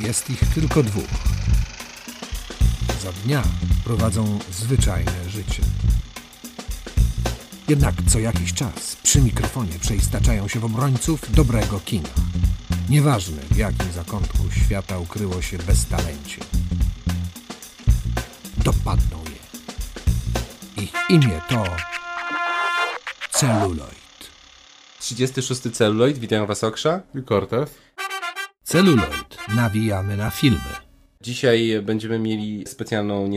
jest ich tylko dwóch. Za dnia prowadzą zwyczajne życie. Jednak co jakiś czas przy mikrofonie przeistaczają się w obrońców dobrego kina. Nieważne w jakim zakątku świata ukryło się beztalencie. Dopadną je. Ich imię to celuloid. 36 celuloid, witam was Oksza. I Cortez. Celuloid nawijamy na filmy. Dzisiaj będziemy mieli specjalną, niespecjalną